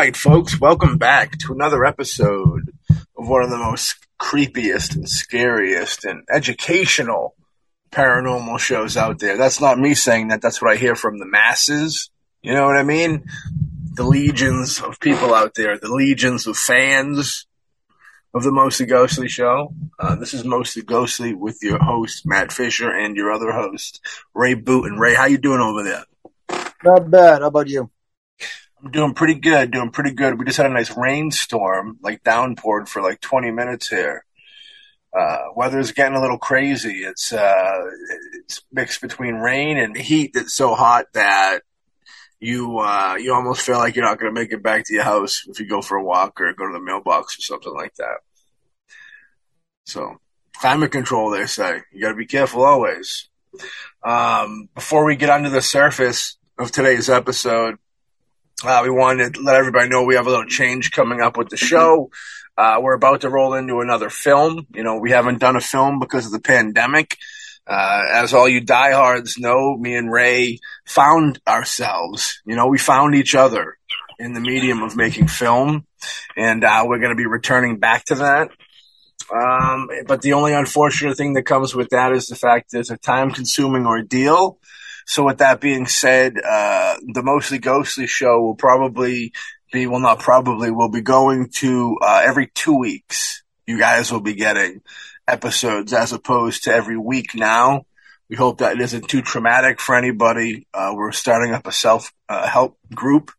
right, folks, welcome back to another episode of one of the most creepiest and scariest and educational paranormal shows out there. That's not me saying that, that's what I hear from the masses. You know what I mean? The legions of people out there, the legions of fans of the Mostly Ghostly show. Uh, this is Mostly Ghostly with your host, Matt Fisher, and your other host, Ray Booten. Ray, how you doing over there? Not bad. How about you? I'm doing pretty good, doing pretty good. We just had a nice rainstorm, like downpoured for like 20 minutes here. Uh, weather's getting a little crazy. It's, uh, it's mixed between rain and heat that's so hot that you, uh, you almost feel like you're not going to make it back to your house if you go for a walk or go to the mailbox or something like that. So, climate control, they say. You got to be careful always. Um, before we get onto the surface of today's episode, uh, we wanted to let everybody know we have a little change coming up with the show. Uh, we're about to roll into another film. You know, we haven't done a film because of the pandemic. Uh, as all you diehards know, me and Ray found ourselves. You know, we found each other in the medium of making film, and uh, we're going to be returning back to that. Um, but the only unfortunate thing that comes with that is the fact that it's a time-consuming ordeal. So with that being said, uh, the Mostly Ghostly show will probably be, well, not probably, will be going to, uh, every two weeks. You guys will be getting episodes as opposed to every week now. We hope that it isn't too traumatic for anybody. Uh, we're starting up a self uh, help group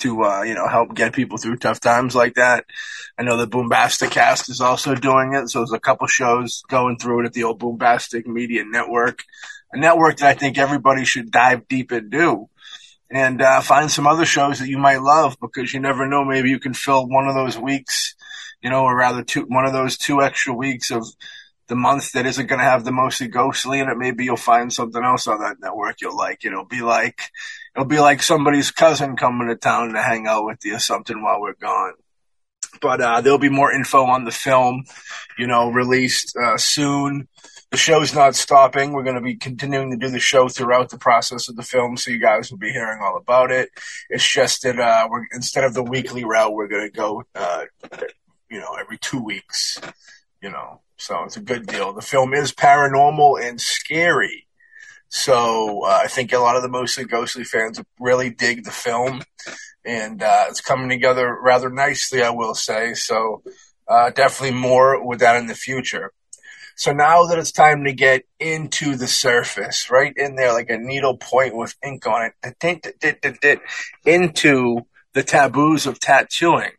to uh, you know help get people through tough times like that. I know the Boombastic Cast is also doing it, so there's a couple shows going through it at the old Boombastic Media Network a network that I think everybody should dive deep into and uh, find some other shows that you might love because you never know. Maybe you can fill one of those weeks, you know, or rather two, one of those two extra weeks of the month that isn't going to have the mostly ghostly in it. Maybe you'll find something else on that network you'll like. You know, be like, it'll be like somebody's cousin coming to town to hang out with you or something while we're gone. But uh, there'll be more info on the film, you know, released uh, soon the show's not stopping. We're going to be continuing to do the show throughout the process of the film, so you guys will be hearing all about it. It's just that uh, we're instead of the weekly route, we're going to go, uh, you know, every two weeks. You know, so it's a good deal. The film is paranormal and scary, so uh, I think a lot of the mostly ghostly fans really dig the film, and uh, it's coming together rather nicely, I will say. So uh, definitely more with that in the future. So now that it's time to get into the surface, right in there, like a needle point with ink on it, into the taboos of tattooing.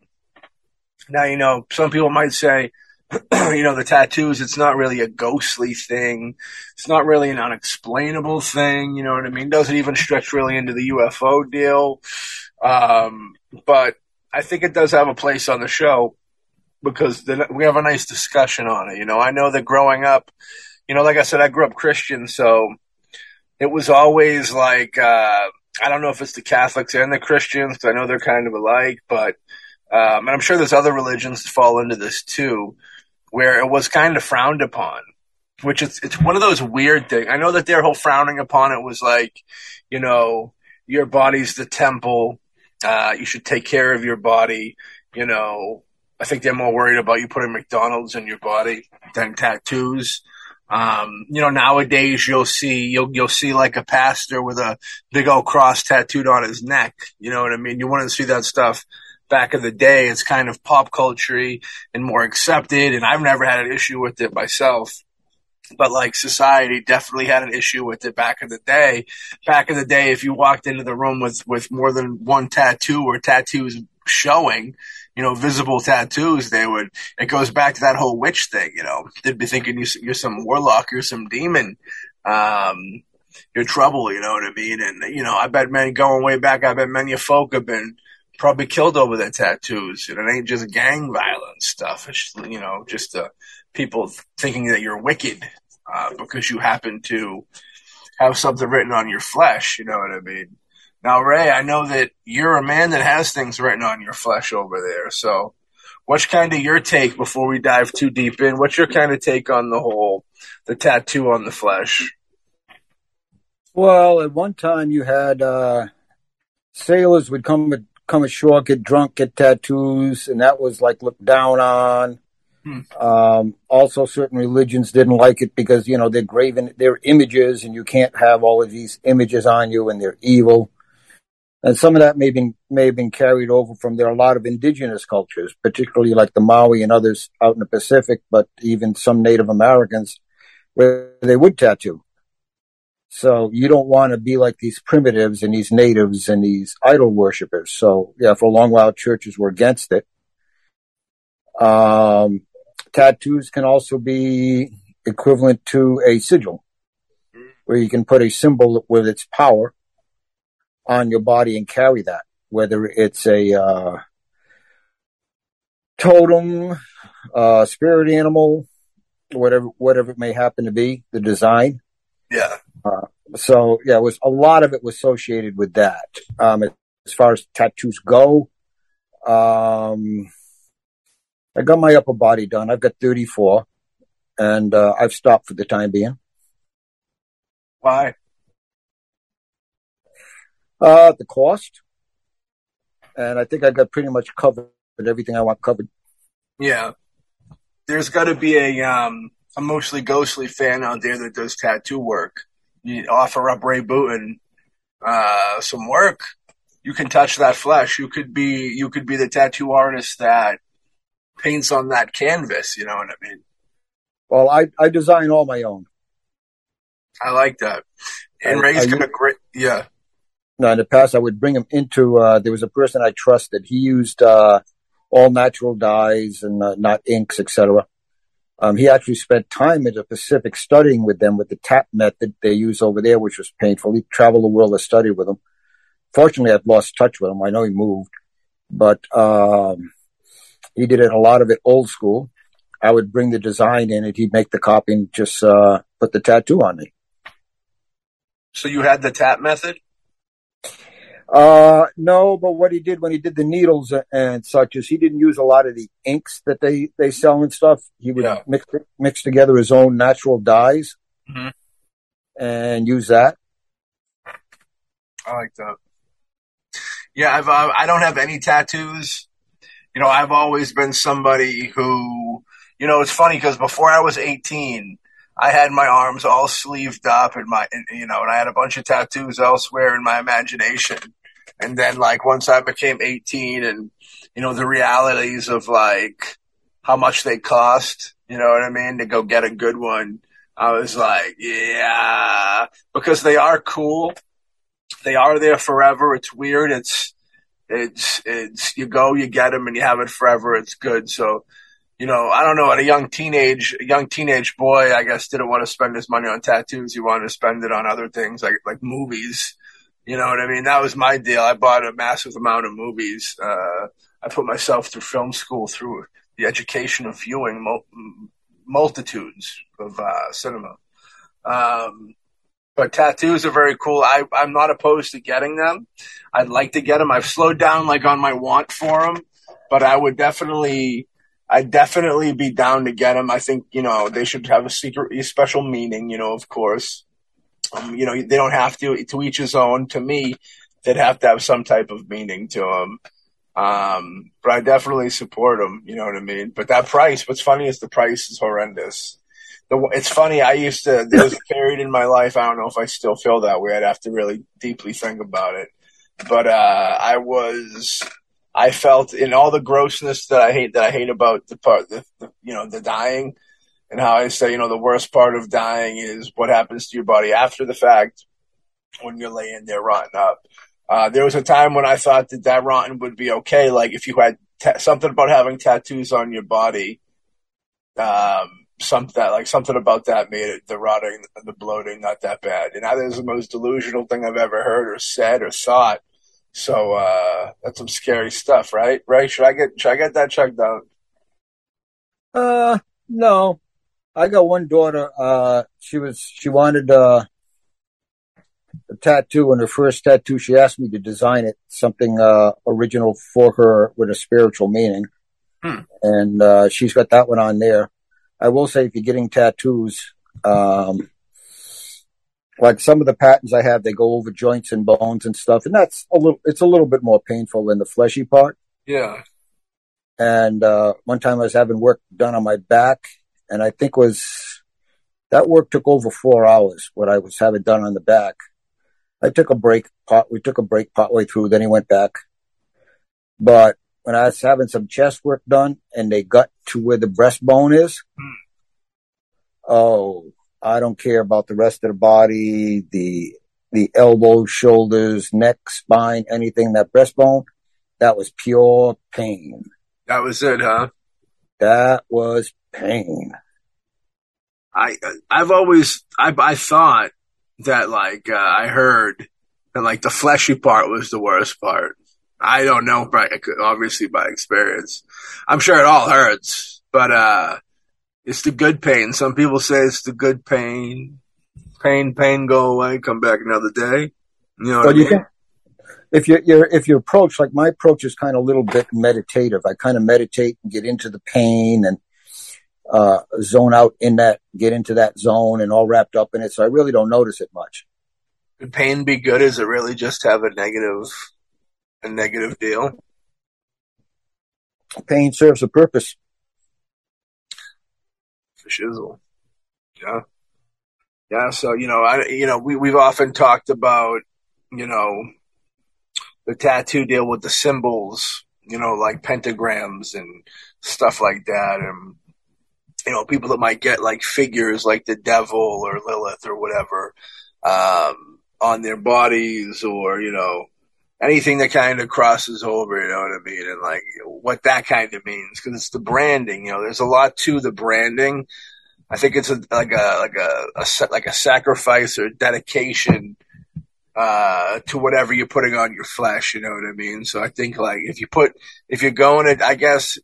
Now, you know, some people might say, you know, the tattoos, it's not really a ghostly thing. It's not really an unexplainable thing. You know what I mean? Doesn't even stretch really into the UFO deal. Um, but I think it does have a place on the show because we have a nice discussion on it. You know, I know that growing up, you know, like I said, I grew up Christian, so it was always like uh, I don't know if it's the Catholics and the Christians, I know they're kind of alike, but um, and I'm sure there's other religions that fall into this too, where it was kind of frowned upon. Which it's it's one of those weird things. I know that their whole frowning upon it was like, you know, your body's the temple. Uh, you should take care of your body. You know, I think they're more worried about you putting McDonald's in your body than tattoos. Um, you know, nowadays you'll see you'll you'll see like a pastor with a big old cross tattooed on his neck. You know what I mean? You wouldn't see that stuff back in the day. It's kind of pop culture and more accepted, and I've never had an issue with it myself. But like society definitely had an issue with it back in the day. Back in the day, if you walked into the room with with more than one tattoo or tattoos showing, you know, visible tattoos, they would, it goes back to that whole witch thing, you know, they'd be thinking you, you're some warlock, you're some demon, um, you're trouble, you know what I mean? And, you know, I bet many, going way back, I bet many folk have been probably killed over their tattoos. And it ain't just gang violence stuff. It's, you know, just, uh, people thinking that you're wicked, uh, because you happen to have something written on your flesh, you know what I mean? Now, Ray, I know that you're a man that has things written on your flesh over there. So, what's kind of your take before we dive too deep in? What's your kind of take on the whole the tattoo on the flesh? Well, at one time you had uh, sailors would come come ashore, get drunk, get tattoos, and that was like looked down on. Hmm. Um, also, certain religions didn't like it because you know they're graven, they're images, and you can't have all of these images on you, and they're evil. And some of that may have been may have been carried over from there. Are A lot of indigenous cultures, particularly like the Maori and others out in the Pacific, but even some Native Americans, where they would tattoo. So you don't want to be like these primitives and these natives and these idol worshippers. So yeah, for a long while, churches were against it. Um, tattoos can also be equivalent to a sigil, where you can put a symbol with its power on your body and carry that, whether it's a uh, totem, uh, spirit animal, whatever whatever it may happen to be, the design. Yeah. So yeah, it was a lot of it was associated with that. Um, as far as tattoos go, um, I got my upper body done. I've got 34 and, uh, I've stopped for the time being. Why? Uh, the cost. And I think I got pretty much covered everything I want covered. Yeah. There's got to be a um a mostly ghostly fan out there that does tattoo work. You offer up Ray Booten uh, some work. You can touch that flesh. You could be you could be the tattoo artist that paints on that canvas. You know what I mean? Well, I, I design all my own. I like that. And Are- Ray's gonna great. Yeah. Now, in the past, I would bring him into, uh, there was a person I trusted. He used, uh, all natural dyes and uh, not inks, etc. Um, he actually spent time in the Pacific studying with them with the tap method they use over there, which was painful. He traveled the world to study with them. Fortunately, I've lost touch with him. I know he moved, but, um, he did it, a lot of it old school. I would bring the design in and he'd make the copy and just, uh, put the tattoo on me. So you had the tap method. Uh, no, but what he did when he did the needles and such is he didn't use a lot of the inks that they, they sell and stuff. He would Yeah. mix, mix together his own natural dyes Mhm. and use that. I like that. Yeah, I've uh, I don't have any tattoos. You know, I've always been somebody who, you know, it's funny because before I was 18, I had my arms all sleeved up and my, and, you know, and I had a bunch of tattoos elsewhere in my imagination. And then like once I became 18 and, you know, the realities of like how much they cost, you know what I mean, to go get a good one. I was like, yeah, because they are cool they are there forever. It's weird. It's it's it's you go, you get them, and you have it forever. It's good. So, you know, I don't know. At a young teenage, a young teenage boy, I guess didn't want to spend his money on tattoos. He wanted to spend it on other things like like movies. You know what I mean? That was my deal. I bought a massive amount of movies. Uh, I put myself through film school through the education of viewing mul- multitudes of uh, cinema. Um, but tattoos are very cool. I, I'm not opposed to getting them. I'd like to get them. I've slowed down like on my want for them, but I would definitely, I'd definitely be down to get them. I think, you know, they should have a secret, a special meaning, you know, of course. Um, you know, they don't have to, to each his own. To me, they'd have to have some type of meaning to them. Um, but I definitely support them, you know what I mean? But that price, what's funny is the price is horrendous the, it's funny. I used to. There was a period in my life. I don't know if I still feel that way. I'd have to really deeply think about it. But uh, I was. I felt in all the grossness that I hate that I hate about the part, the, the you know, the dying, and how I say, you know, the worst part of dying is what happens to your body after the fact when you're laying there rotting up. Uh, there was a time when I thought that that rotten would be okay. Like if you had ta- something about having tattoos on your body, um, something that like something about that made it the rotting, the bloating not that bad. And that is the most delusional thing I've ever heard or said or thought. So uh, that's some scary stuff, right? Right? Should I get should I get that checked out? Uh, no, I got one daughter. Uh, she was, she wanted, uh, a tattoo and her first tattoo, she asked me to design it, something, uh, original for her with a spiritual meaning. Hmm. And, uh, she's got that one on there. I will say if you're getting tattoos, um, like some of the patterns I have, they go over joints and bones and stuff, and that's a little. It's a little bit more painful than the fleshy part. Yeah. And uh, one time I was having work done on my back, and I think was that work took over four hours. What I was having done on the back, I took a break. Part we took a break partway through. Then he went back. But when I was having some chest work done, and they got to where the breastbone is, Hmm. oh, I don't care about the rest of the body, the the elbows, shoulders, neck, spine, anything that breastbone. That was pure pain. That was it, huh? That was pain. I I've always I I thought that like uh, I heard that like the fleshy part was the worst part. I don't know, but obviously by experience, I'm sure it all hurts, but uh, it's the good pain. Some people say it's the good pain. Pain, pain, go away, come back another day. You know what But I you mean? can, if you you're, if your approach, like my approach, is kind of a little bit meditative. I kind of meditate and get into the pain and uh, zone out in that, get into that zone, and all wrapped up in it. So I really don't notice it much. Could pain be good? Is it really just have a negative, a negative deal? Pain serves a purpose. For shizzle. Yeah. Yeah. So, you know, I, you know, we, we've often talked about, you know, the tattoo deal with the symbols, you know, like pentagrams and stuff like that. And, you know, people that might get like figures like the devil or Lilith or whatever, um, on their bodies or, you know, anything that kind of crosses over, you know what I mean? And like what that kind of means. Cause it's the branding, you know, there's a lot to the branding. I think it's a, like a, like a, a, like a sacrifice or dedication, uh, to whatever you're putting on your flesh, you know what I mean? So I think like if you put, if you're going to, I guess,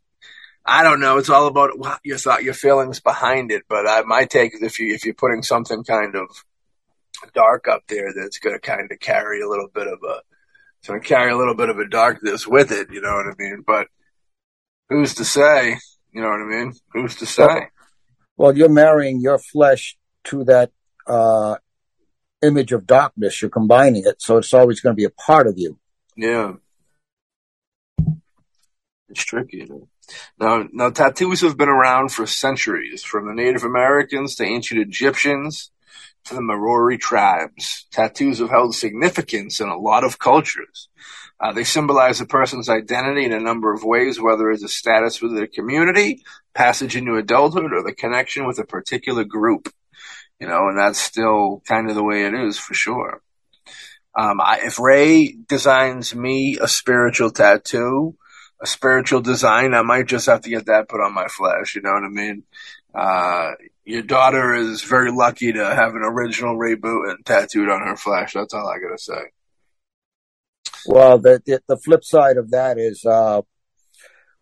I don't know. It's all about your thought, your feelings behind it. But I, my take is if you if you're putting something kind of dark up there, that's going to kind of carry a little bit of a, going to carry a little bit of a darkness with it. You know what I mean? But who's to say? You know what I mean? Who's to say? Well, you're marrying your flesh to that uh, image of darkness. You're combining it, so it's always going to be a part of you. Yeah. It's tricky, you know. Now, now tattoos have been around for centuries, from the Native Americans to ancient Egyptians to the Maori tribes. Tattoos have held significance in a lot of cultures. Uh, they symbolize a person's identity in a number of ways, whether it's a status within a community, passage into adulthood, or the connection with a particular group. You know, and that's still kind of the way it is for sure. Um, I, if Ray designs me a spiritual tattoo, a spiritual design, I might just have to get that put on my flesh. You know what I mean? Uh, your daughter is very lucky to have an original reboot Booten tattooed on her flesh. That's all I gotta say. Well, the the, the flip side of that is uh,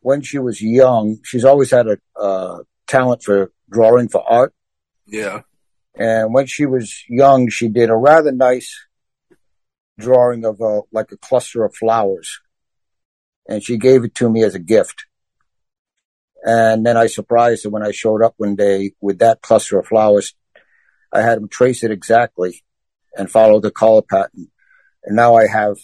when she was young, she's always had a uh, talent for drawing for art. Yeah. And when she was young, she did a rather nice drawing of a like a cluster of flowers, and she gave it to me as a gift. And then I surprised her when I showed up one day with that cluster of flowers. I had him trace it exactly and follow the color pattern. And now I have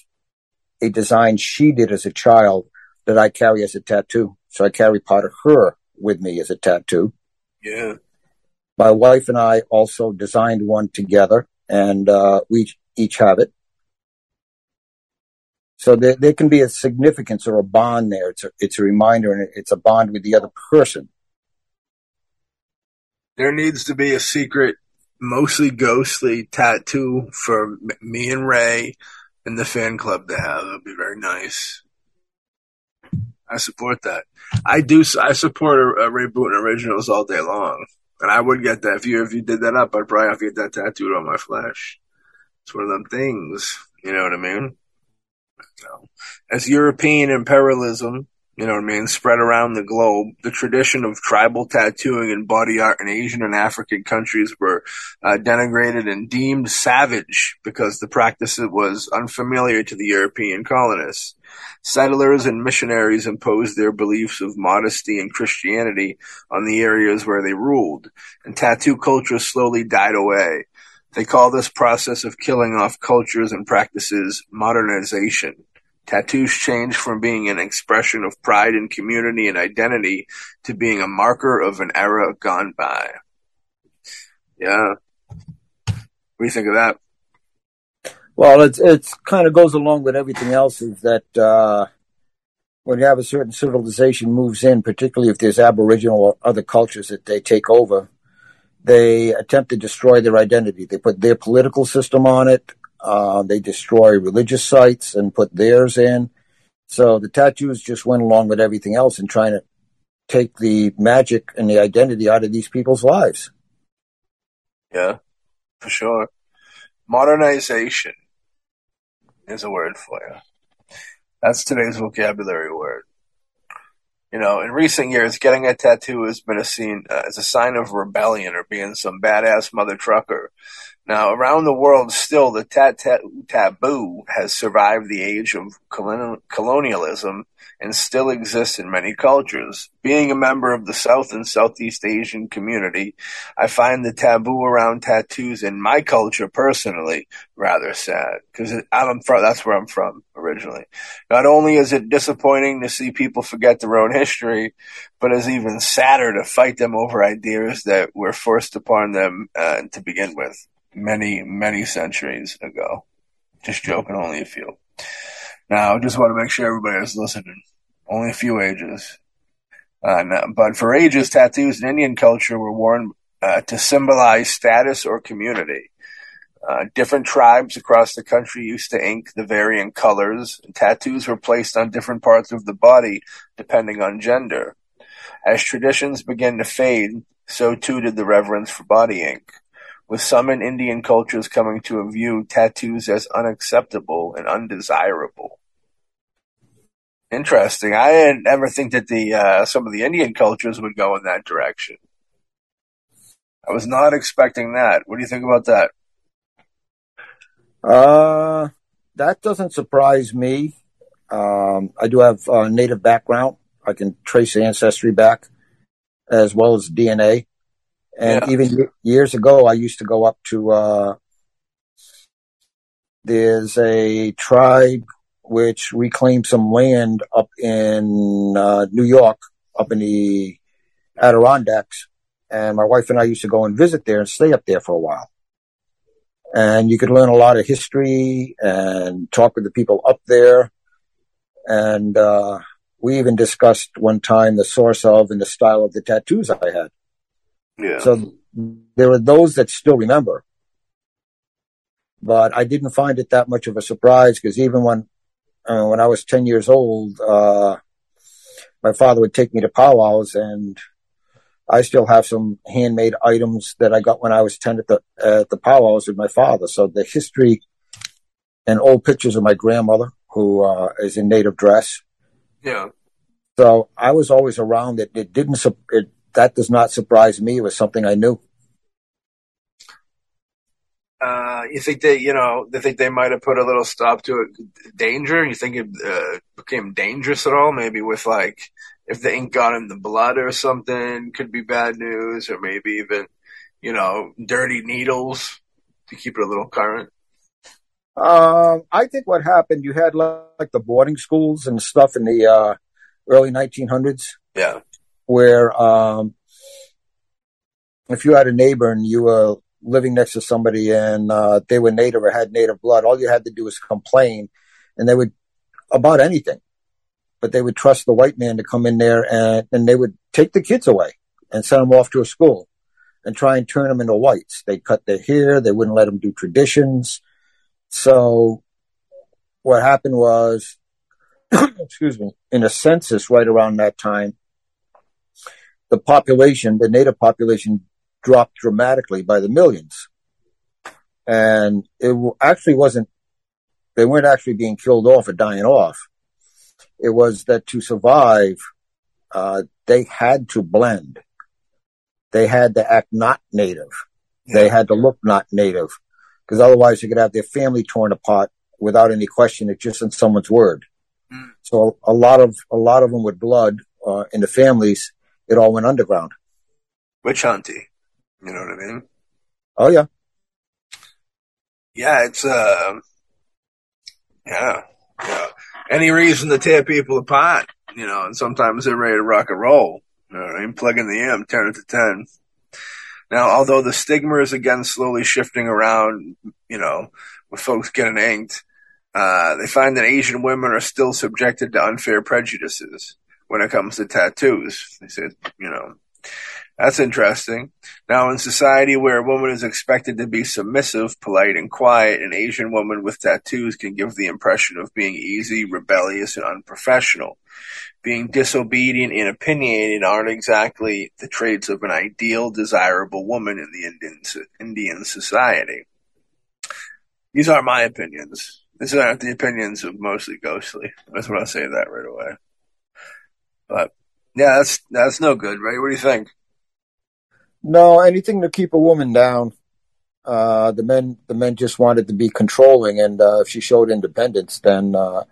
a design she did as a child that I carry as a tattoo. So I carry part of her with me as a tattoo. Yeah. My wife and I also designed one together and, uh, we each- each have it. So there, there can be a significance or a bond there. It's a, it's a reminder and it's a bond with the other person. There needs to be a secret, mostly ghostly tattoo for me and Ray and the fan club to have. That'd be very nice. I support that. I do. I support a, a Ray Booten originals all day long, and I would get that if you if you did that up. I'd probably have to get that tattooed on my flesh. It's one of them things. You know what I mean? So, as European imperialism, you know what I mean, spread around the globe, the tradition of tribal tattooing and body art in Asian and African countries were uh, denigrated and deemed savage because the practice was unfamiliar to the European colonists. Settlers and missionaries imposed their beliefs of modesty and Christianity on the areas where they ruled, and tattoo culture slowly died away. They call this process of killing off cultures and practices modernization. Tattoos change from being an expression of pride and community and identity to being a marker of an era gone by. Yeah. What do you think of that? Well, it's it's kind of goes along with everything else. Is that uh, when you have a certain civilization moves in, particularly if there's Aboriginal or other cultures that they take over, they attempt to destroy their identity. They put their political system on it. Uh, they destroy religious sites and put theirs in. So the tattoos just went along with everything else and trying to take the magic and the identity out of these people's lives. Yeah, for sure. Modernization is a word for you. That's today's vocabulary word. You know, in recent years, getting a tattoo has been a scene uh, as a sign of rebellion or being some badass mother trucker. Now, around the world, still the taboo has survived the age of colon- colonialism and still exists in many cultures. Being a member of the South and Southeast Asian community, I find the taboo around tattoos in my culture personally rather sad because I'm from, that's where I'm from originally. Not only is it disappointing to see people forget their own history, but it's even sadder to fight them over ideas that were forced upon them uh, to begin with many, many centuries ago. Just joking, only a few. Now, just want to make sure everybody is listening. Only a few ages. Uh, no, but for ages, tattoos in Indian culture were worn uh, to symbolize status or community. Uh, different tribes across the country used to ink the varying colors, tattoos were placed on different parts of the body depending on gender. As traditions began to fade, so too did the reverence for body ink with some in Indian cultures coming to view tattoos as unacceptable and undesirable. Interesting. I didn't ever think that the uh, some of the Indian cultures would go in that direction. I was not expecting that. What do you think about that? Uh, that doesn't surprise me. Um, I do have a native background. I can trace ancestry back as well as DNA. And yeah. even years ago, I used to go up to, uh, there's a tribe which reclaimed some land up in uh, New York, up in the Adirondacks. And my wife and I used to go and visit there and stay up there for a while. And you could learn a lot of history and talk with the people up there. And uh, we even discussed one time the source of and the style of the tattoos I had. Yeah. So there are those that still remember. But I didn't find it that much of a surprise because even when uh, when I was 10 years old, uh, my father would take me to powwows and I still have some handmade items that I got when I was 10 at the, at the powwows with my father. So the history and old pictures of my grandmother, who uh, is in native dress. Yeah. So I was always around it. It didn't, it that does not surprise me. It was something I knew. Uh, you think they, you know, they think they might have put a little stop to it? Danger? You think it uh, became dangerous at all? Maybe with like, if the ink got in the blood or something, could be bad news, or maybe even, you know, dirty needles to keep it a little current. Um, I think what happened, you had like the boarding schools and stuff in the uh, early 1900s. Yeah where um, if you had a neighbor and you were living next to somebody and uh, they were native or had native blood, all you had to do was complain, and they would about anything. But they would trust the white man to come in there and, and they would take the kids away and send them off to a school and try and turn them into whites. They'd cut their hair. They wouldn't let them do traditions. So what happened was, excuse me, in a census right around that time, the population, the native population dropped dramatically by the millions. And it actually wasn't, they weren't actually being killed off or dying off. It was that to survive, uh, they had to blend. They had to act not native. Yeah. They had to look not native because otherwise they could have their family torn apart without any question. It's just in someone's word. Mm. So a lot of, a lot of them with blood, uh, in the families it all went underground. Witch hunting. You know what I mean? Oh yeah. yeah, it's uh, yeah, yeah. Any reason to tear people apart, you know, and sometimes they're ready to rock and roll. You know what I mean? Plug in the M, turn it to ten. Now, although the stigma is again slowly shifting around, you know, with folks getting inked, uh, they find that Asian women are still subjected to unfair prejudices when it comes to tattoos. They said, you know, that's interesting. Now, in society where a woman is expected to be submissive, polite, and quiet, an Asian woman with tattoos can give the impression of being easy, rebellious, and unprofessional. Being disobedient and opinionated aren't exactly the traits of an ideal, desirable woman in the Indian, Indian society. These are my opinions. These aren't the opinions of mostly ghostly. I just want to say that right away. But yeah, that's that's no good, right? What do you think? No, anything to keep a woman down. Uh, the men, the men just wanted to be controlling, and uh, if she showed independence, then uh,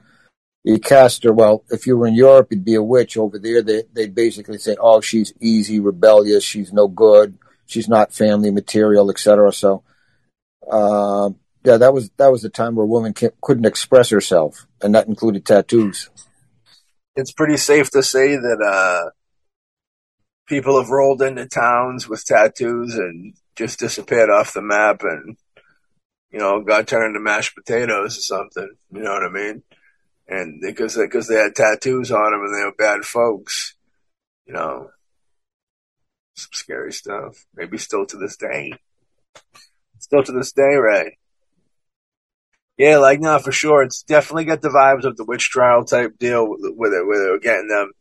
you cast her. Well, if you were in Europe, you'd be a witch. Over there, they, they'd basically say, "Oh, she's easy, rebellious. She's no good. She's not family material, etc." So, uh, yeah, that was that was the time where a woman couldn't express herself, and that included tattoos. It's pretty safe to say that uh, people have rolled into towns with tattoos and just disappeared off the map and you know got turned into mashed potatoes or something you know what i mean? And because because they had tattoos on them and they were bad folks you know some scary stuff. Maybe still to this day. Still to this day right yeah like no for sure it's definitely got the vibes of the witch trial type deal with it with it getting them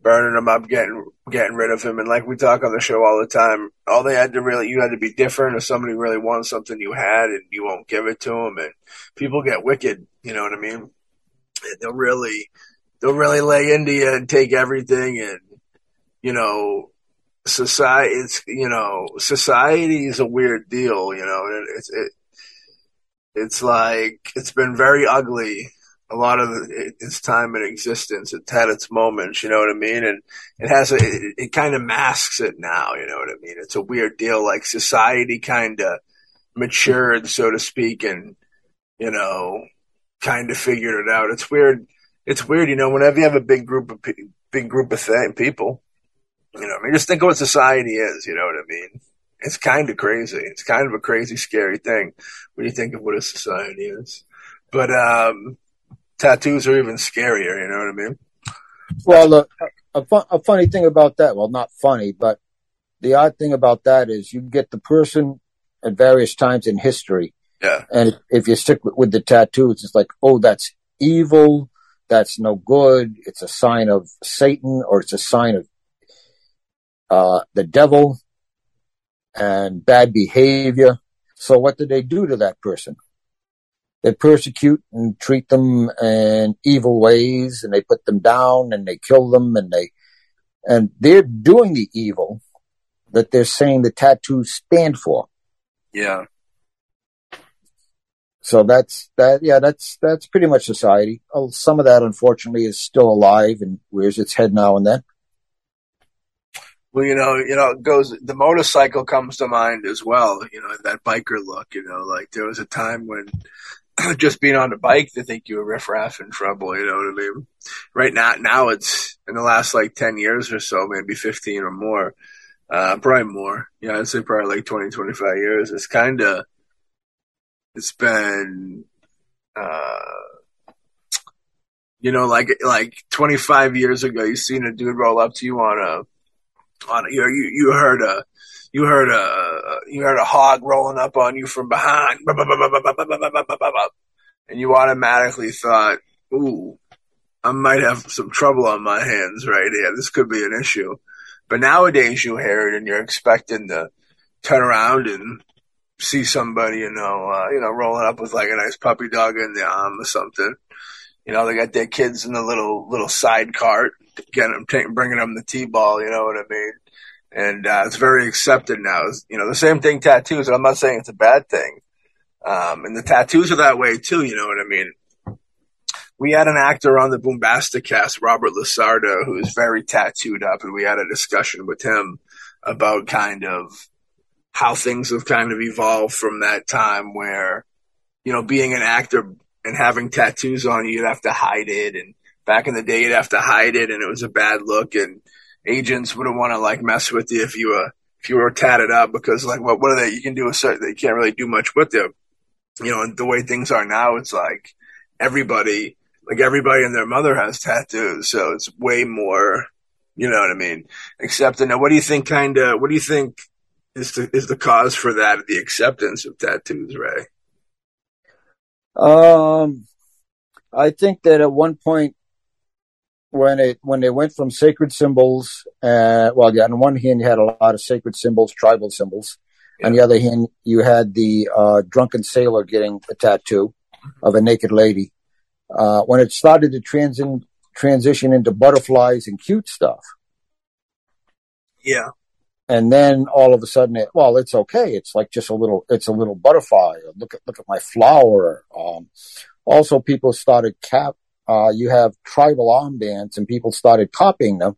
burning them up, getting getting rid of him. And like we talk on the show all the time, all they had to really you had to be different. If somebody really wants something you had, and you won't give it to them, and people get wicked. You know what I mean? And they'll really they'll really lay into you and take everything, and you know. Society, it's you know, society is a weird deal. You know, it's it, it's like it's been very ugly a lot of its time in existence. It's had its moments, you know what I mean? And it has a, it, it kind of masks it now, you know what I mean? It's a weird deal. Like society kind of matured, so to speak, and, you know, kind of figured it out. It's weird. It's weird, you know, whenever you have a big group of, big group of th- people, you know, I mean, just think of what society is, you know what I mean? It's kind of crazy. It's kind of a crazy, scary thing when you think of what a society is. But, um, tattoos are even scarier. You know what I mean? Well, a, a, a funny thing about that, well, not funny, but the odd thing about that is you get the person at various times in history. Yeah. And if you stick with, with the tattoos, it's like, oh, that's evil. That's no good. It's a sign of Satan or it's a sign of uh, the devil and bad behavior. So what do they do to that person? they persecute and treat them in evil ways and they put them down and they kill them and they and they're doing the evil that they're saying the tattoos stand for. Yeah. So that's that. Yeah, that's that's pretty much society. Oh, some of that, unfortunately, is still alive and rears its head now and then. Well, you know, you know, it goes. The motorcycle comes to mind as well. You know, that biker look. You know, like there was a time when just being on the bike to think you were riffraff in trouble. You know what I mean? Right now, now it's in the last like 10 years or so, maybe 15 or more, uh, probably more. Yeah, I'd say probably like 20, 25 years. It's kind of, it's been, uh, you know, like, like 25 years ago, you seen a dude roll up to you on a, on you, you, you heard a, you heard a you heard a hog rolling up on you from behind, and you automatically thought, "Ooh, I might have some trouble on my hands right here. This could be an issue." But nowadays, you hear it, and you're expecting to turn around and see somebody, you know, uh, you know, rolling up with like a nice puppy dog in the arm or something. You know, they got their kids in the little little side cart, getting them, t- bringing them the t-ball. You know what I mean? and uh, it's very accepted now. It's, you know, the same thing tattoos, and I'm not saying it's a bad thing. Um, and the tattoos are that way too. You know what I mean? We had an actor on the Boombastic cast, Robert LaSardo, who is very tattooed up, and we had a discussion with him about kind of how things have kind of evolved from that time where you know, being an actor and having tattoos on you, you'd have to hide it. And back in the day, you'd have to hide it, and it was a bad look. And agents wouldn't want to like mess with you if you were if you were tatted up because like what what are they? You can do a certain. They can't really do much with them You know, and the way things are now, it's like everybody, like everybody and their mother has tattoos, so it's way more. You know what I mean? Accepting. Now, what do you think? Kind of. What do you think is the is the cause for that? The acceptance of tattoos, Ray. Um, I think that at one point when it when they went from sacred symbols, uh, well, yeah, on one hand you had a lot of sacred symbols, tribal symbols. Yeah. On the other hand, you had the uh, drunken sailor getting a tattoo of a naked lady. Uh, when it started to transi- transition into butterflies and cute stuff. Yeah. And then all of a sudden, it, well, it's okay. It's like just a little, it's a little butterfly. Look at, look at my flower. Um, also people started cap, uh, you have tribal arm armbands and people started copying them,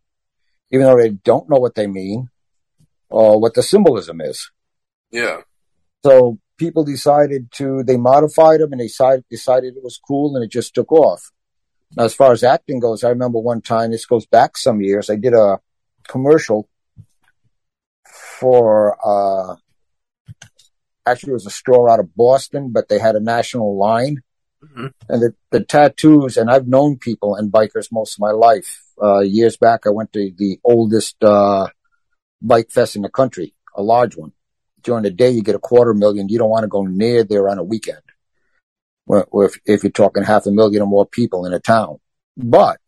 even though they don't know what they mean or what the symbolism is. Yeah. So people decided to, they modified them and they decided, decided it was cool and it just took off. Now, as far as acting goes, I remember one time, this goes back some years, I did a commercial for, uh, actually it was a store out of Boston, but they had a national line Mm-hmm. And the, the tattoos, and I've known people and bikers most of my life. Uh, years back, I went to the oldest, uh, bike fest in the country, a large one. During the day, you get a quarter million. You don't want to go near there on a weekend. Well, if, if you're talking half a million or more people in a town, but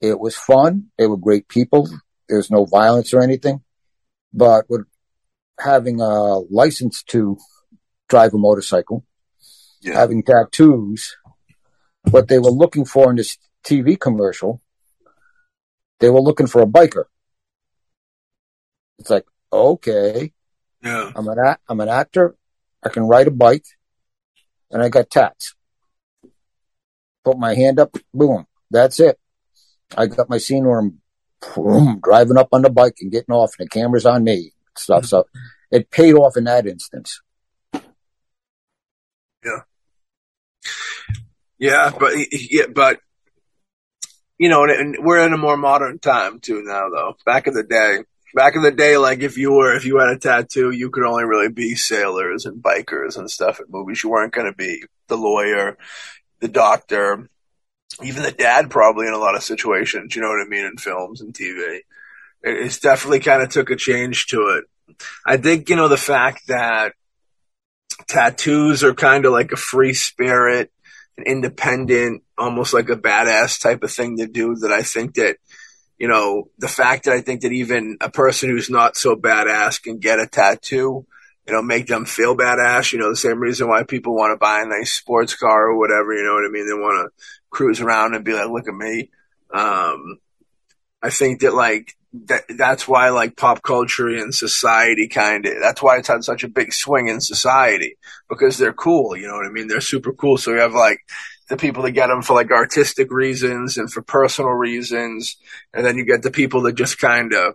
it was fun. They were great people. There's no violence or anything, but with having a license to drive a motorcycle, yeah. having tattoos. What they were looking for in this TV commercial, they were looking for a biker. It's like, okay, yeah. I'm an a- I'm an actor. I can ride a bike, and I got tats. Put my hand up, boom. That's it. I got my scene where I'm boom, driving up on the bike and getting off, and the camera's on me. Stuff. Hmm. So it paid off in that instance. Yeah. Yeah, but yeah, but you know, and we're in a more modern time too now. Though back in the day, back in the day, like if you were if you had a tattoo, you could only really be sailors and bikers and stuff at movies. You weren't going to be the lawyer, the doctor, even the dad. Probably in a lot of situations, you know what I mean, in films and TV. It's definitely kind of took a change to it. I think you know the fact that tattoos are kind of like a free spirit, an independent, almost like a badass type of thing to do that I think that, you know, the fact that I think that even a person who's not so badass can get a tattoo, you know, make them feel badass, you know, the same reason why people want to buy a nice sports car or whatever, you know what I mean? They want to cruise around and be like, look at me. Um, I think that like that that's why like pop culture and society kind of that's why it's had such a big swing in society because they're cool you know what i mean? They're super cool. So you have like the people that get them for like artistic reasons and for personal reasons and then you get the people that just kind of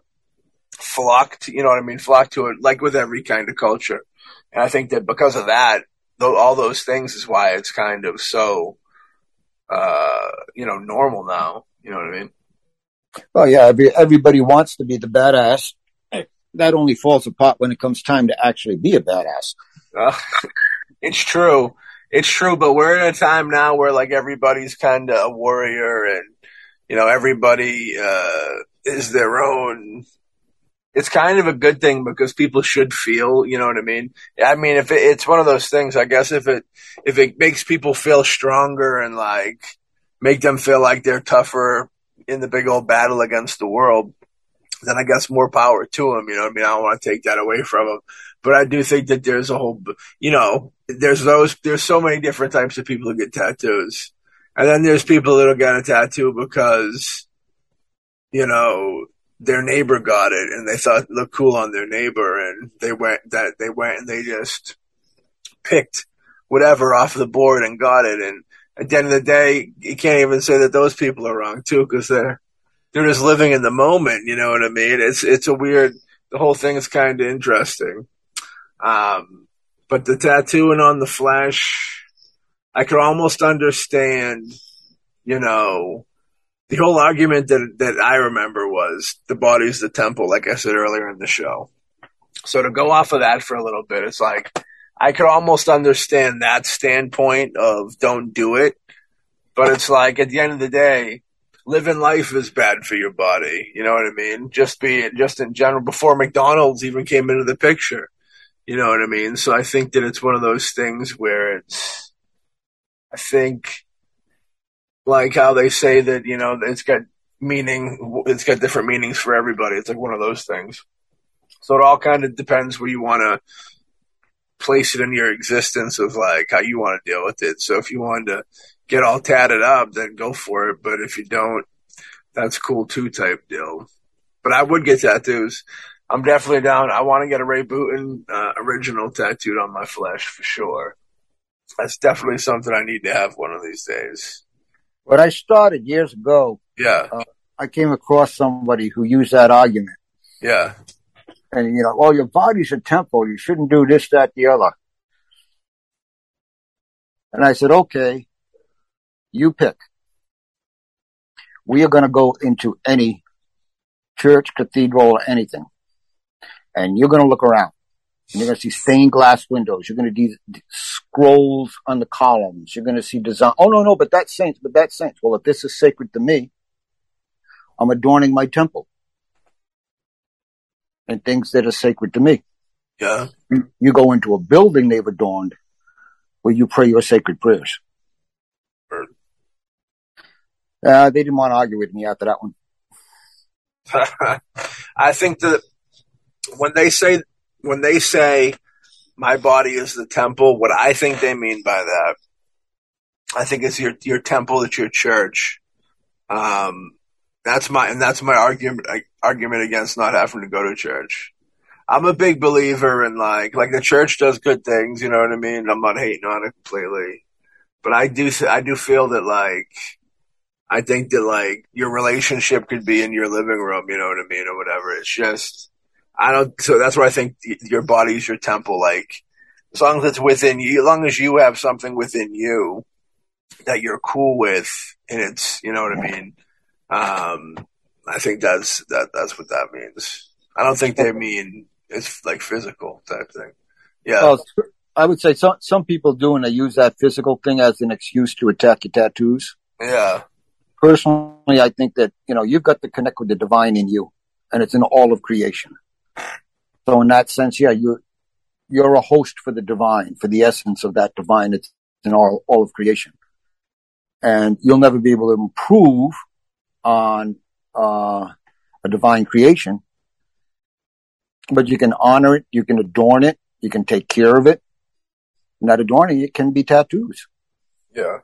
flock to you know what i mean? Flock to it like with every kind of culture. And i think that because of that though all those things is why it's kind of so uh you know normal now you know what i mean well, yeah, every, everybody wants to be the badass. That only falls apart when it comes time to actually be a badass. Uh, it's true. It's true, but we're in a time now where like everybody's kind of a warrior and, you know, everybody, uh, is their own. It's kind of a good thing because people should feel, you know what I mean? I mean, if it, it's one of those things, I guess if it, if it makes people feel stronger and like make them feel like they're tougher, in the big old battle against the world, then I guess more power to him. You know, I mean, I don't want to take that away from him, but I do think that there's a whole, you know, there's those, there's so many different types of people who get tattoos, and then there's people that'll get a tattoo because, you know, their neighbor got it and they thought it looked cool on their neighbor, and they went that they went and they just picked whatever off the board and got it, and at the end of the day, you can't even say that those people are wrong too, because they're they're just living in the moment. You know what I mean? It's it's a weird. The whole thing is kind of interesting. Um, but the tattooing on the flesh, I could almost understand, you know, the whole argument that that I remember was the body's the temple, like I said earlier in the show. So to go off of that for a little bit, it's like I could almost understand that standpoint of don't do it, but it's like at the end of the day, living life is bad for your body. You know what I mean? Just be just in general before McDonald's even came into the picture. You know what I mean? So I think that it's one of those things where it's I think like how they say that, you know, it's got meaning, it's got different meanings for everybody. It's like one of those things. So it all kind of depends where you want to place it in your existence of like how you want to deal with it. So if you wanted to get all tatted up, then go for it. But if you don't, that's cool too type deal. But I would get tattoos. I'm definitely down. I want to get a Ray Boonton uh, original tattooed on my flesh for sure. That's definitely something I need to have one of these days. When I started years ago, Yeah, uh, I came across somebody who used that argument. yeah, And, you know, well, your body's a temple. You shouldn't do this, that, the other. And I said, okay, you pick. We are going to go into any church, cathedral, or anything. And you're going to look around. And you're going to see stained glass windows. You're going to see scrolls on the columns. You're going to see design. Oh, no, no, but that's saints, but that's saints. Well, if this is sacred to me, I'm adorning my temple and things that are sacred to me. yeah. You go into a building they've adorned where you pray your sacred prayers. Uh, they didn't want to argue with me after that one. I think that when they say when they say my body is the temple, what I think they mean by that, I think it's your your temple, it's your church. Um, that's my and that's my argument argument against not having to go to church. I'm a big believer in like like the church does good things, you know what I mean. I'm not hating on it completely, but I do I do feel that like I think that like your relationship could be in your living room, you know what I mean, or whatever. It's just I don't. So that's where I think your body's your temple. Like as long as it's within you, as long as you have something within you that you're cool with, and it's you know what I mean. Um, I think that's that. That's what that means. I don't think they mean it's like physical type thing. Yeah, Well, I would say some some people do, and they use that physical thing as an excuse to attack your tattoos. yeah, Personally, I think that you know you've got to connect with the divine in you, and it's in all of creation. So in that sense, yeah, you're you're a host for the divine, for the essence of that divine. It's in all all of creation, and you'll never be able to improve on uh, a divine creation, but you can honor it, you can adorn it, you can take care of it. And that adorning it can be tattoos. yeah,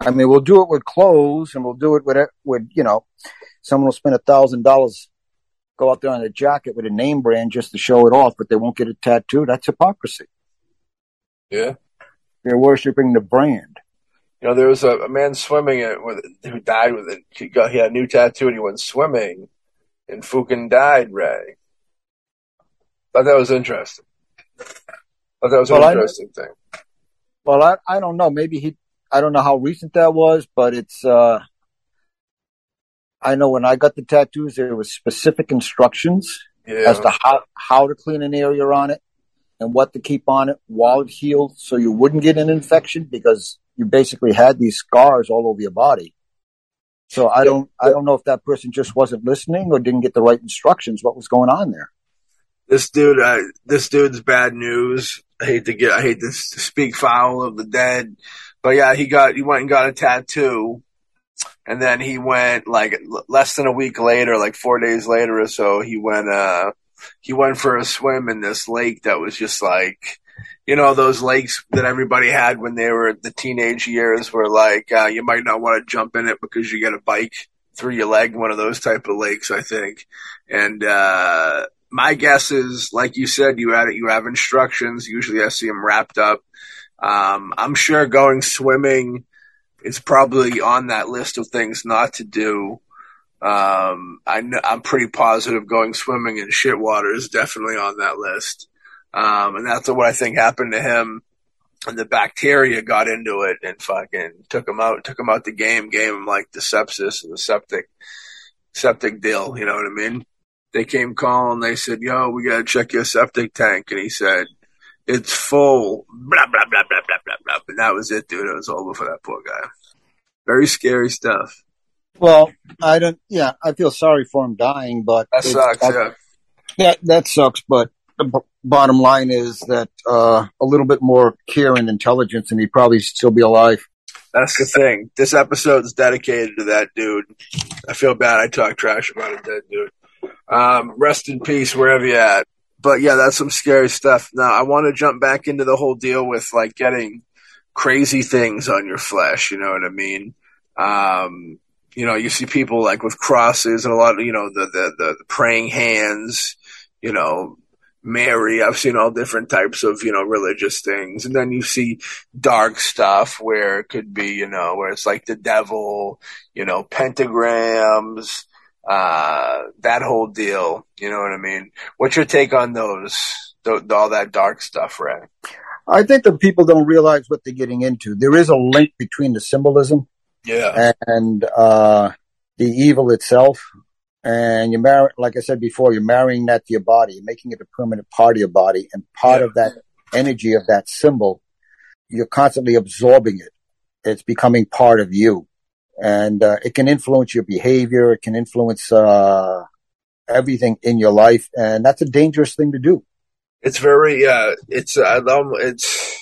I mean, we'll do it with clothes and we'll do it with, with, you know, someone will spend a thousand dollars, go out there on a jacket with a name brand just to show it off, but they won't get a tattoo. That's hypocrisy. yeah. They're worshiping the brand. You know, there was a, a man swimming it with who died with it. He got he had a new tattoo and he went swimming, and Fukin died. Ray. Thought that was interesting. Thought that was Well, an I- interesting thing. Well, I, I don't know. Maybe he, I don't know how recent that was, but it's, uh, I know when I got the tattoos, there was specific instructions Yeah, as to how, how to clean an area on it and what to keep on it while it healed so you wouldn't get an infection because you basically had these scars all over your body. So I don't, I don't know if that person just wasn't listening or didn't get the right instructions, what was going on there. this dude, uh, this dude's bad news. I hate to get, I hate to speak foul of the dead, but yeah, he got, he went and got a tattoo, and then he went like l- less than a week later, like four days later or so, he went, uh, he went for a swim in this lake that was just like, you know, those lakes that everybody had when they were the teenage years, where like uh, you might not want to jump in it because you get a bike through your leg, one of those type of lakes, I think, and. uh my guess is, like you said, you had it you have instructions. Usually, I see them wrapped up. Um, I'm sure going swimming is probably on that list of things not to do. Um, I kn- I'm pretty positive going swimming in shit water is definitely on that list. Um, and that's what I think happened to him. and the bacteria got into it and fucking took him out, took him out the game, gave him like the sepsis and the septic, septic deal. You know what I mean? They came calling. They said, "Yo, we gotta check your septic tank," and he said, "It's full." Blah blah blah blah blah blah blah. And that was it, dude. It was over for that poor guy. Very scary stuff. Well, I don't. Yeah, I feel sorry for him dying, but That sucks. Yeah. That that sucks. But bottom line is that uh, a little bit more care and intelligence, and he'd probably still be alive. That's the thing. This episode is dedicated to that dude. I feel bad I talk trash about a dead dude. Um, rest in peace wherever you're at. But yeah, that's some scary stuff. Now I want to jump back into the whole deal with like getting crazy things on your flesh. You know what I mean? Um, you know, you see people like with crosses and a lot of, you know, the, the, the, the praying hands, you know, Mary. I've seen all different types of, you know, religious things. And then you see dark stuff where it could be, you know, where it's like the devil, you know, pentagrams, uh, that whole deal. You know what I mean? What's your take on those, th- all that dark stuff, Ray? I think that people don't realize what they're getting into. There is a link between the symbolism Yeah. and uh, the evil itself. And you marry, like I said before, you're marrying that to your body, you're making it a permanent part of your body, and part Yeah. of that energy of that symbol, you're constantly absorbing it. It's becoming part of you, and uh, it can influence your behavior. It can influence uh, everything in your life, and that's a dangerous thing to do. It's very, uh, it's, uh, um, it's,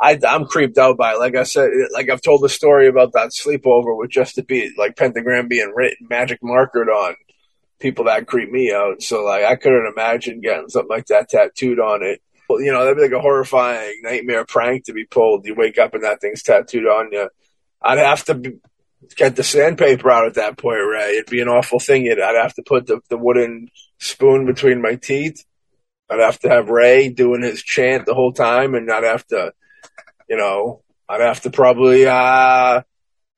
I, I'm creeped out by it. Like I said, like I've told the story about that sleepover with just to be like pentagram being written, magic markered on people that creep me out. So like I couldn't imagine getting something like that tattooed on it. Well, you know, that'd be like a horrifying nightmare prank to be pulled. You wake up and that thing's tattooed on you. I'd have to be, get the sandpaper out at that point, Ray. It'd be an awful thing. It, I'd have to put the, the wooden spoon between my teeth. I'd have to have Ray doing his chant the whole time, and I'd have to, you know, I'd have to probably, uh,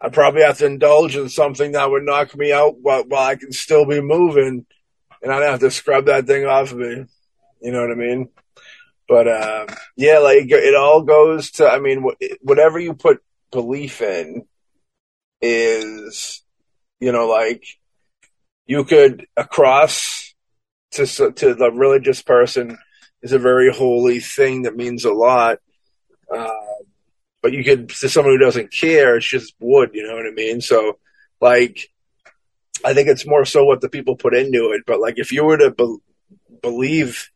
I'd probably have to indulge in something that would knock me out while, while I can still be moving, and I'd have to scrub that thing off of me. You know what I mean? But uh, yeah, like it all goes to. I mean, whatever you put belief in is, you know, like you could across to to the religious person is a very holy thing that means a lot. Uh, but you could to someone who doesn't care, it's just wood. You know what I mean? So, like, I think it's more so what the people put into it. But like, if you were to be- believe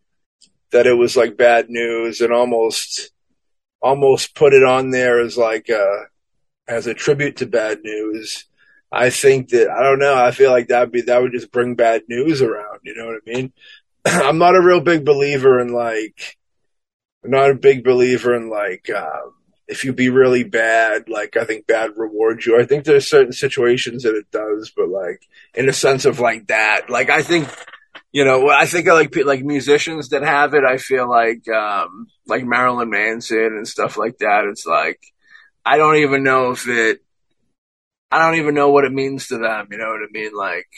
that it was like bad news and almost almost put it on there as like a as a tribute to bad news. I think that I don't know. I feel like that would be that would just bring bad news around. You know what I mean? I'm not a real big believer in like. Not a big believer in like um, if you be really bad. Like I think bad rewards you. I think there's certain situations that it does, but like in a sense of like that. Like I think you know, I think of like like musicians that have it. I feel like um, like Marilyn Manson and stuff like that. It's like I don't even know if it. I don't even know what it means to them. You know what I mean? Like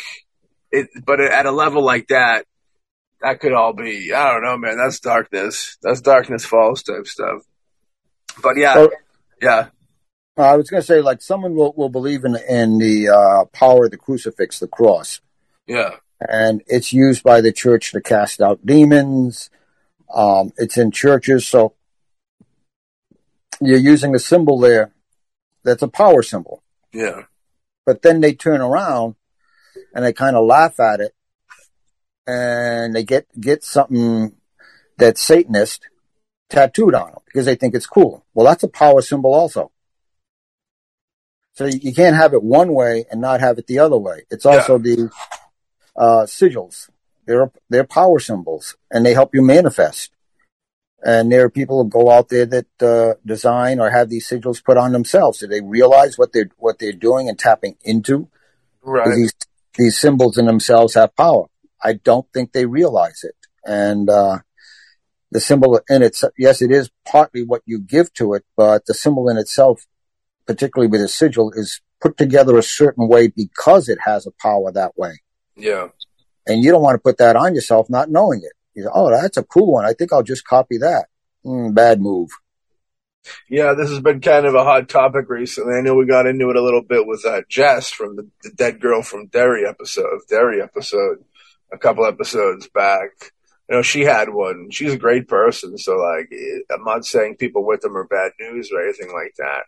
it, but at a level like that, that could all be. I don't know, man. That's darkness. That's darkness falls type stuff. But yeah, Well- yeah, I was going to say, like, someone will, will believe in in the uh, power of the crucifix, the cross. yeah, and it's used by the church to cast out demons. Um, it's in churches, so you're using a symbol there that's a power symbol. yeah, But then they turn around and they kind of laugh at it, and they get get something that's Satanist tattooed on them because they think it's cool. Well, that's a power symbol also. So you can't have it one way and not have it the other way. It's also the uh, sigils. They're they're power symbols, and they help you manifest. And there are people who go out there that uh, design or have these sigils put on themselves. Do they realize what they're what they're doing and tapping into? right. These these symbols in themselves have power. I don't think they realize it. And uh, the symbol in its yes, it is partly what you give to it, but the symbol in itself, particularly with a sigil, is put together a certain way because it has a power that way. Yeah, And you don't want to put that on yourself not knowing it. You go, oh, that's a cool one. I think I'll just copy that. Mm, bad move. Yeah, this has been kind of a hot topic recently. I know we got into it a little bit with uh, Jess from the, the Dead Girl from Derry episode, Derry episode, a couple episodes back. You know, she had one. She's a great person, so like, I'm not saying people with them are bad news or anything like that.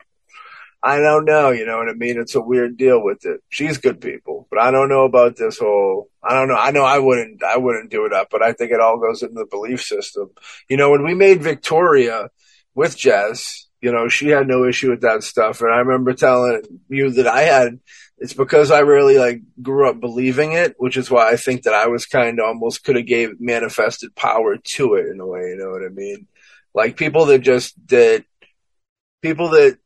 I don't know, you know what I mean? It's a weird deal with it. She's good people, but I don't know about this whole, I don't know. I know I wouldn't, I wouldn't do it up, but I think it all goes into the belief system. You know, when we made Victoria with Jess, you know, she had no issue with that stuff. And I remember telling you that I had, it's because I really like grew up believing it, which is why I think that I was kind of almost could have gave manifested power to it in a way, you know what I mean? Like people that just did, people that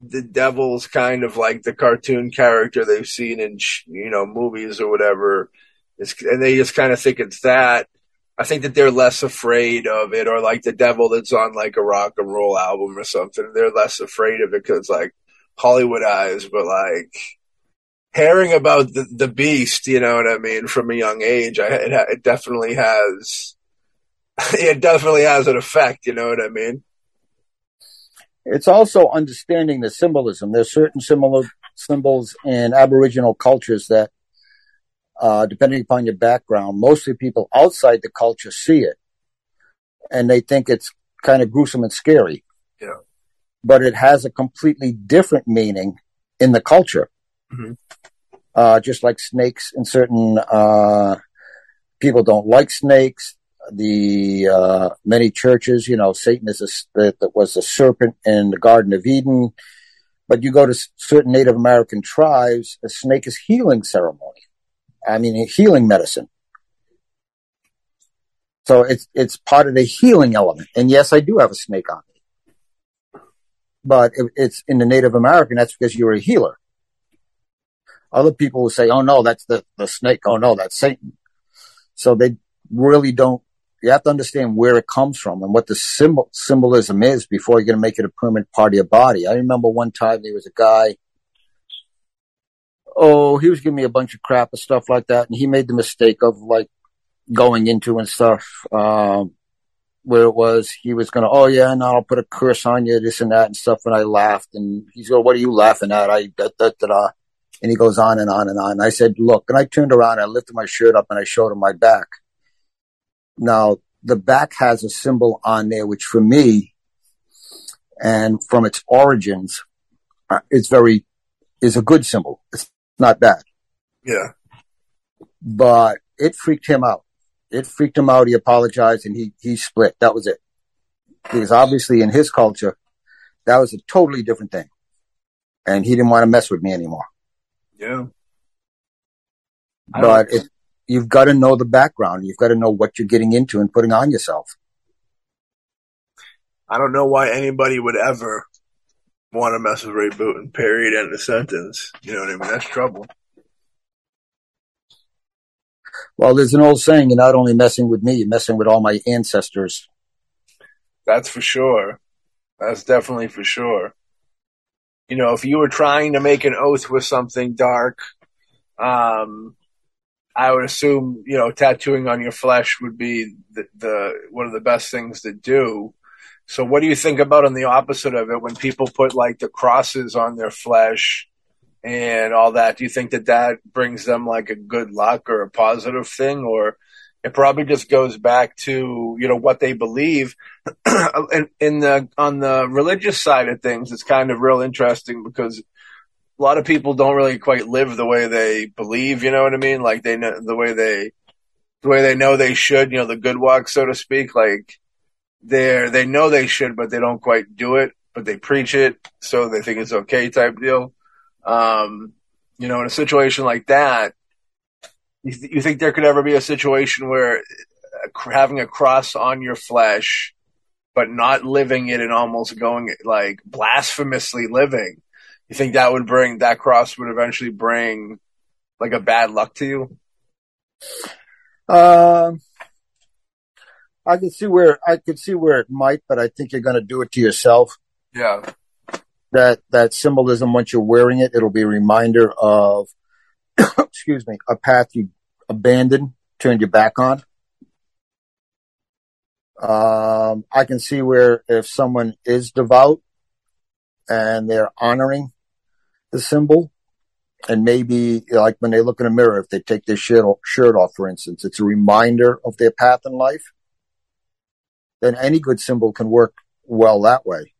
the devil's kind of like the cartoon character they've seen in you know movies or whatever, it's, and they just kind of think it's that. I think that they're less afraid of it, or like the devil that's on like a rock and roll album or something. They're less afraid of it because like Hollywood eyes, but like hearing about the the beast, you know what I mean, from a young age, I, it, it definitely has, it definitely has an effect. You know what I mean? It's also understanding the symbolism. There's certain similar symbols in Aboriginal cultures that, uh, depending upon your background, mostly people outside the culture see it and they think it's kind of gruesome and scary. Yeah. But it has a completely different meaning in the culture. Mm-hmm. Uh, just like snakes in certain, uh, people don't like snakes the uh, many churches. You know, Satan is a, that was a serpent in the Garden of Eden. But you go to certain Native American tribes, a snake is healing ceremony. I mean, healing medicine. So it's it's part of the healing element. And yes, I do have a snake on me, but it, it's in the Native American. That's because you're a healer. Other people will say, "Oh no, that's the the snake." Oh no, that's Satan. So they really don't you have to understand where it comes from and what the symbol symbolism is before you're going to make it a permanent part of your body. I remember one time there was a guy. Oh, he was giving me a bunch of crap and stuff like that, and he made the mistake of like going into and stuff. Um, where it was, he was going to, oh yeah, now I'll put a curse on you, this and that and stuff. And I laughed, and he's going, "What are you laughing at?" I da da da da. And he goes on and on and on. And I said, "Look," and I turned around, and I lifted my shirt up, and I showed him my back. Now, the back has a symbol on there, which for me, and from its origins, uh, is very, is a good symbol. It's not bad. Yeah. But it freaked him out. It freaked him out. He apologized and he, he split. That was it. Because obviously in his culture, that was a totally different thing. And he didn't want to mess with me anymore. Yeah. But it, you've got to know the background. You've got to know what you're getting into and putting on yourself. I don't know why anybody would ever want to mess with Ray Booten, period, end of sentence. You know what I mean? That's trouble. Well, there's an old saying, you're not only messing with me, you're messing with all my ancestors. That's for sure. That's definitely for sure. You know, if you were trying to make an oath with something dark, um, I would assume, you know, tattooing on your flesh would be the, the one of the best things to do. So what do you think about on the opposite of it when people put like the crosses on their flesh and all that? Do you think that that brings them like a good luck or a positive thing or it probably just goes back to, you know, what they believe in, in the, on the religious side of things. It's kind of real interesting because a lot of people don't really quite live the way they believe. You know what I mean? Like they know the way they, the way they know they should. You know, the good walk, so to speak. Like they're they know they should, but they don't quite do it. But they preach it, so they think it's okay, type deal. Um, you know, in a situation like that, you, th- you think there could ever be a situation where having a cross on your flesh, but not living it and almost going like blasphemously living you think that would bring that cross would eventually bring like a bad luck to you? Um, I can see where I could see where it might, but I think you're going to do it to yourself. Yeah. That that symbolism, once you're wearing it, it'll be a reminder of, excuse me, a path you abandoned, turned your back on. Um, I can see where if someone is devout and they're honoring the symbol. And maybe like when they look in a mirror, if they take their shirt off, shirt off, for instance, it's a reminder of their path in life. Then any good symbol can work well that way.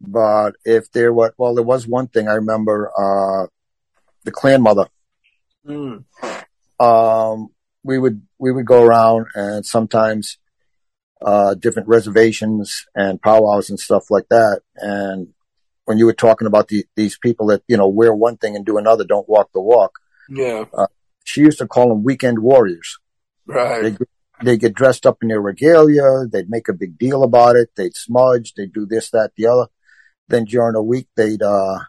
But if there was, well, there was one thing I remember, uh, the clan mother. Mm. Um, we would, we would go around and sometimes, uh, different reservations and powwows and stuff like that. And when you were talking about the, these people that, you know, wear one thing and do another, don't walk the walk. Yeah. Uh, she used to call them weekend warriors. Right. They, they get dressed up in their regalia. They'd make a big deal about it. They'd smudge. They'd do this, that, the other. Then during the week, they'd, uh,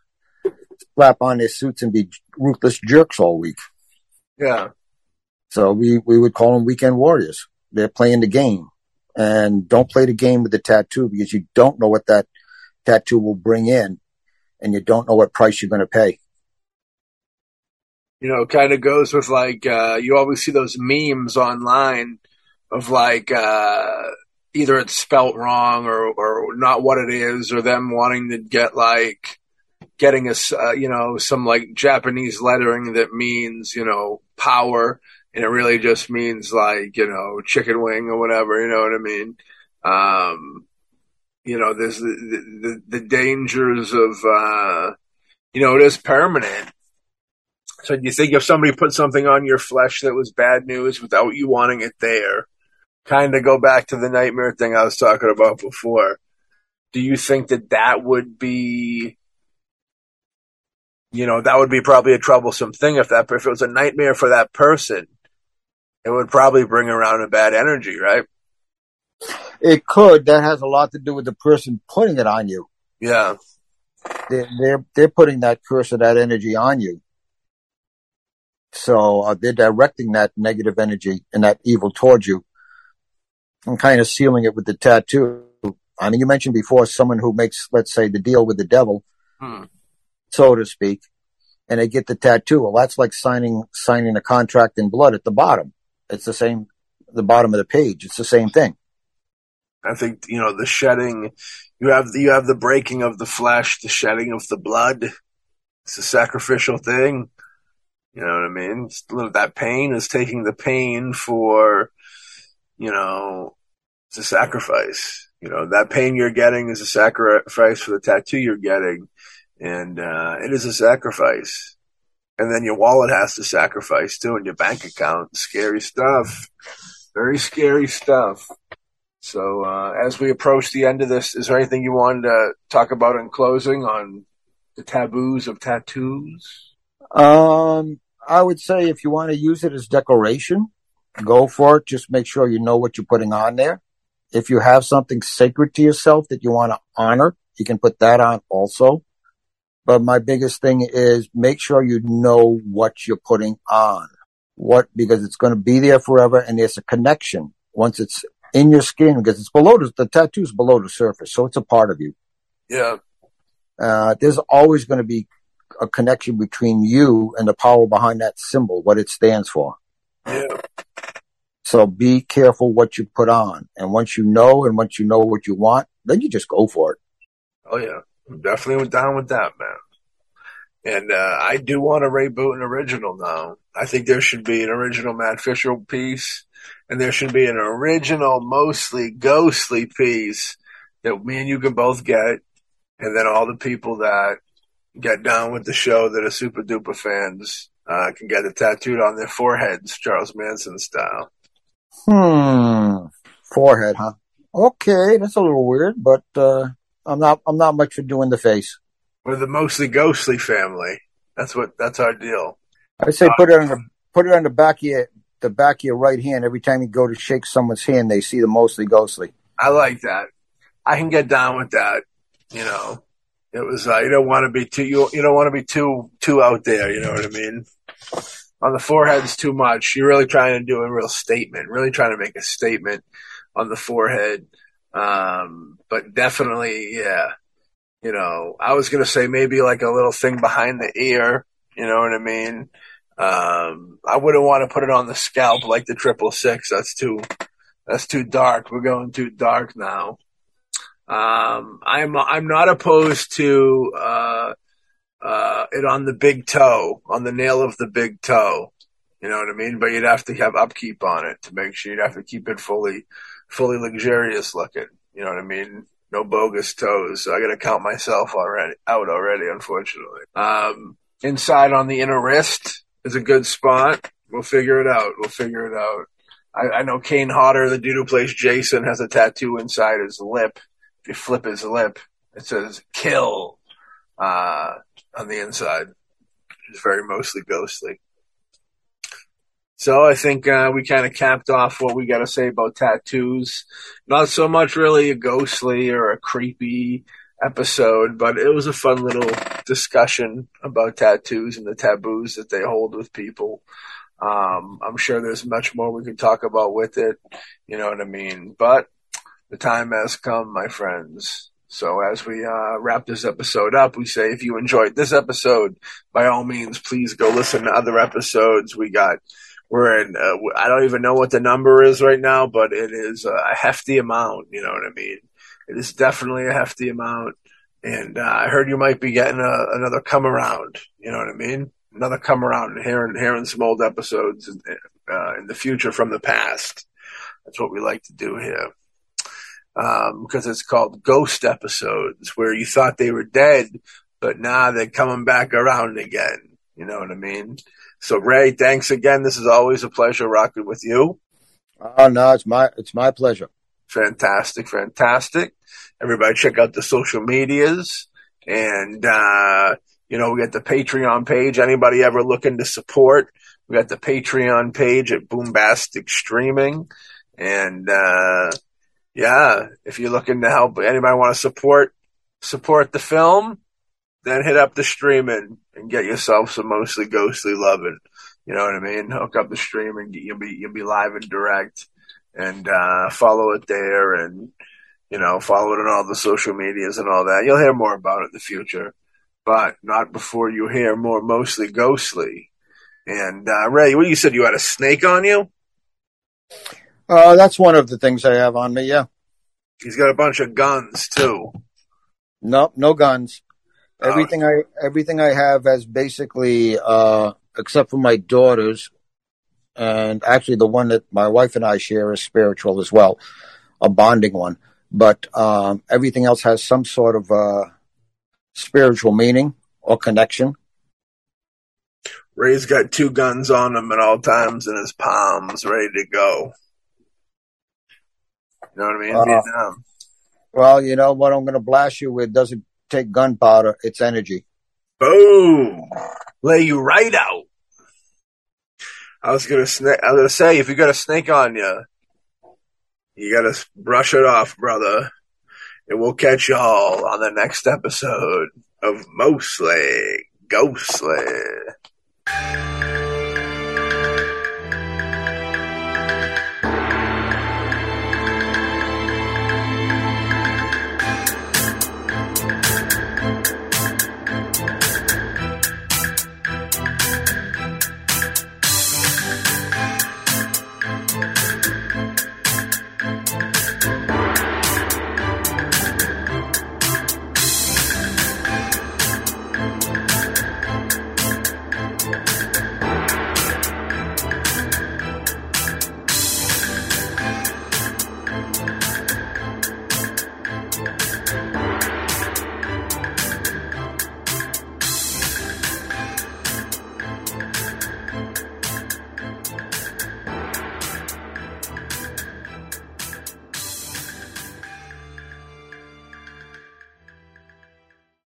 slap on their suits and be ruthless jerks all week. Yeah. So we, we would call them weekend warriors. They're playing the game and don't play the game with the tattoo because you don't know what that tattoo will bring in and you don't know what price you're going to pay. You know, kind of goes with like, uh, you always see those memes online of like, uh, either it's spelt wrong or, or not what it is, or them wanting to get like, getting a, uh, you know, some like Japanese lettering that means, you know, power. And it really just means like, you know, chicken wing or whatever, you know what I mean? Um, you know, there's the, the, the dangers of, uh, you know, it is permanent. So do you think if somebody put something on your flesh that was bad news without you wanting it there, kind of go back to the nightmare thing I was talking about before, do you think that that would be, you know, that would be probably a troublesome thing if that, if it was a nightmare for that person, it would probably bring around a bad energy, right? It could. That has a lot to do with the person putting it on you. Yeah. They're, they're, they're putting that curse or that energy on you. So uh, they're directing that negative energy and that evil towards you and kind of sealing it with the tattoo. I mean, you mentioned before someone who makes, let's say, the deal with the devil, Hmm. so to speak, and they get the tattoo. Well, that's like signing, signing a contract in blood at the bottom. It's the same, the bottom of the page. It's the same thing. I think you know the shedding. You have the, you have the breaking of the flesh, the shedding of the blood. It's a sacrificial thing. You know what I mean? It's, that pain is taking the pain for, you know, it's a sacrifice. You know that pain you're getting is a sacrifice for the tattoo you're getting, and uh, it is a sacrifice. And then your wallet has to sacrifice too, and your bank account. Scary stuff. Very scary stuff. So uh, as we approach the end of this, is there anything you wanted to talk about in closing on the taboos of tattoos? Um, I would say if you want to use it as decoration, go for it. Just make sure you know what you're putting on there. If you have something sacred to yourself that you want to honor, you can put that on also. But my biggest thing is make sure you know what you're putting on. What, because it's going to be there forever and there's a connection once it's in your skin because it's below the, the tattoo's below the surface. So it's a part of you. Yeah. Uh, there's always going to be a connection between you and the power behind that symbol, what it stands for. Yeah. So be careful what you put on. And once you know and once you know what you want, then you just go for it. Oh yeah. I'm definitely down with that, man. And uh, I do want to reboot an original now. I think there should be an original Matt Fisher piece, and there should be an original, mostly ghostly piece that me and you can both get, and then all the people that get down with the show that are super duper fans uh, can get it tattooed on their foreheads, Charles Manson style. Hmm. Forehead, huh? Okay, that's a little weird, but uh, I'm not. I'm not much for doing the face. We're the mostly ghostly family. That's what. That's our deal. I say put it on the put it on the back of your the back of your right hand. Every time you go to shake someone's hand, they see the mostly ghostly. I like that. I can get down with that. You know, it was uh, you don't want to be too you, you don't want to be too too out there. You know what I mean? On the forehead's too much. You're really trying to do a real statement. Really trying to make a statement on the forehead. Um, but definitely, yeah. You know, I was gonna say maybe like a little thing behind the ear. You know what I mean? Um, I wouldn't want to put it on the scalp like the triple six. That's too, that's too dark. We're going too dark now. Um, I'm I'm not opposed to uh, uh, it on the big toe, on the nail of the big toe. You know what I mean? But you'd have to have upkeep on it to make sure you'd have to keep it fully, fully luxurious looking. You know what I mean? No bogus toes. So I got to count myself already out already, unfortunately. Um, inside on the inner wrist is a good spot. We'll figure it out. We'll figure it out. I, I know Kane Hodder, the dude who plays Jason, has a tattoo inside his lip. If you flip his lip, it says "kill" uh, on the inside. It's very mostly ghostly. So I think uh, we kind of capped off what we got to say about tattoos. Not so much really a ghostly or a creepy episode, but it was a fun little discussion about tattoos and the taboos that they hold with people. Um, I'm sure there's much more we could talk about with it. You know what I mean? But the time has come, my friends. So as we uh, wrap this episode up, we say if you enjoyed this episode, by all means, please go listen to other episodes. We got we're in. Uh, I don't even know what the number is right now, but it is a hefty amount. You know what I mean? It is definitely a hefty amount. And uh, I heard you might be getting a, another come around. You know what I mean? Another come around and hearing hearing some old episodes in, uh, in the future from the past. That's what we like to do here. Um, because it's called ghost episodes where you thought they were dead, but now they're coming back around again. You know what I mean? So Ray, thanks again. This is always a pleasure rocking with you. Oh no, it's my it's my pleasure. Fantastic, fantastic. Everybody check out the social medias and uh, you know, we got the Patreon page. Anybody ever looking to support? We got the Patreon page at Boombastic Streaming. And uh, yeah, if you're looking to help anybody want to support support the film, then hit up the streaming and get yourself some mostly ghostly loving. You know what I mean? Hook up the stream and you'll be you'll be live and direct, and uh, follow it there, and you know follow it on all the social medias and all that. You'll hear more about it in the future, but not before you hear more mostly ghostly. And uh, Ray, what you said you had a snake on you? Uh, that's one of the things I have on me. Yeah. He's got a bunch of guns too. Nope, no guns. Everything I everything I have has basically, uh, except for my daughters, and actually the one that my wife and I share is spiritual as well, a bonding one. But um, everything else has some sort of uh, spiritual meaning or connection. Ray's got two guns on him at all times in his palms, ready to go. You know what I mean? Uh, Vietnam. Well, you know what I'm going to blast you with doesn't take gunpowder; it's energy. Boom! Lay you right out. I was gonna sna- I was gonna say if you got a snake on you, you gotta brush it off, brother. And we'll catch y'all on the next episode of Mostly Ghostly.